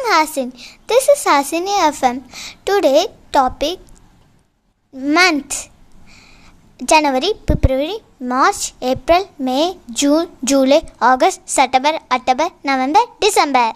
I'm Hasin. This is Hasini FM. Today topic month. January, February, March, April, May, June, July, August, September, October, November, December.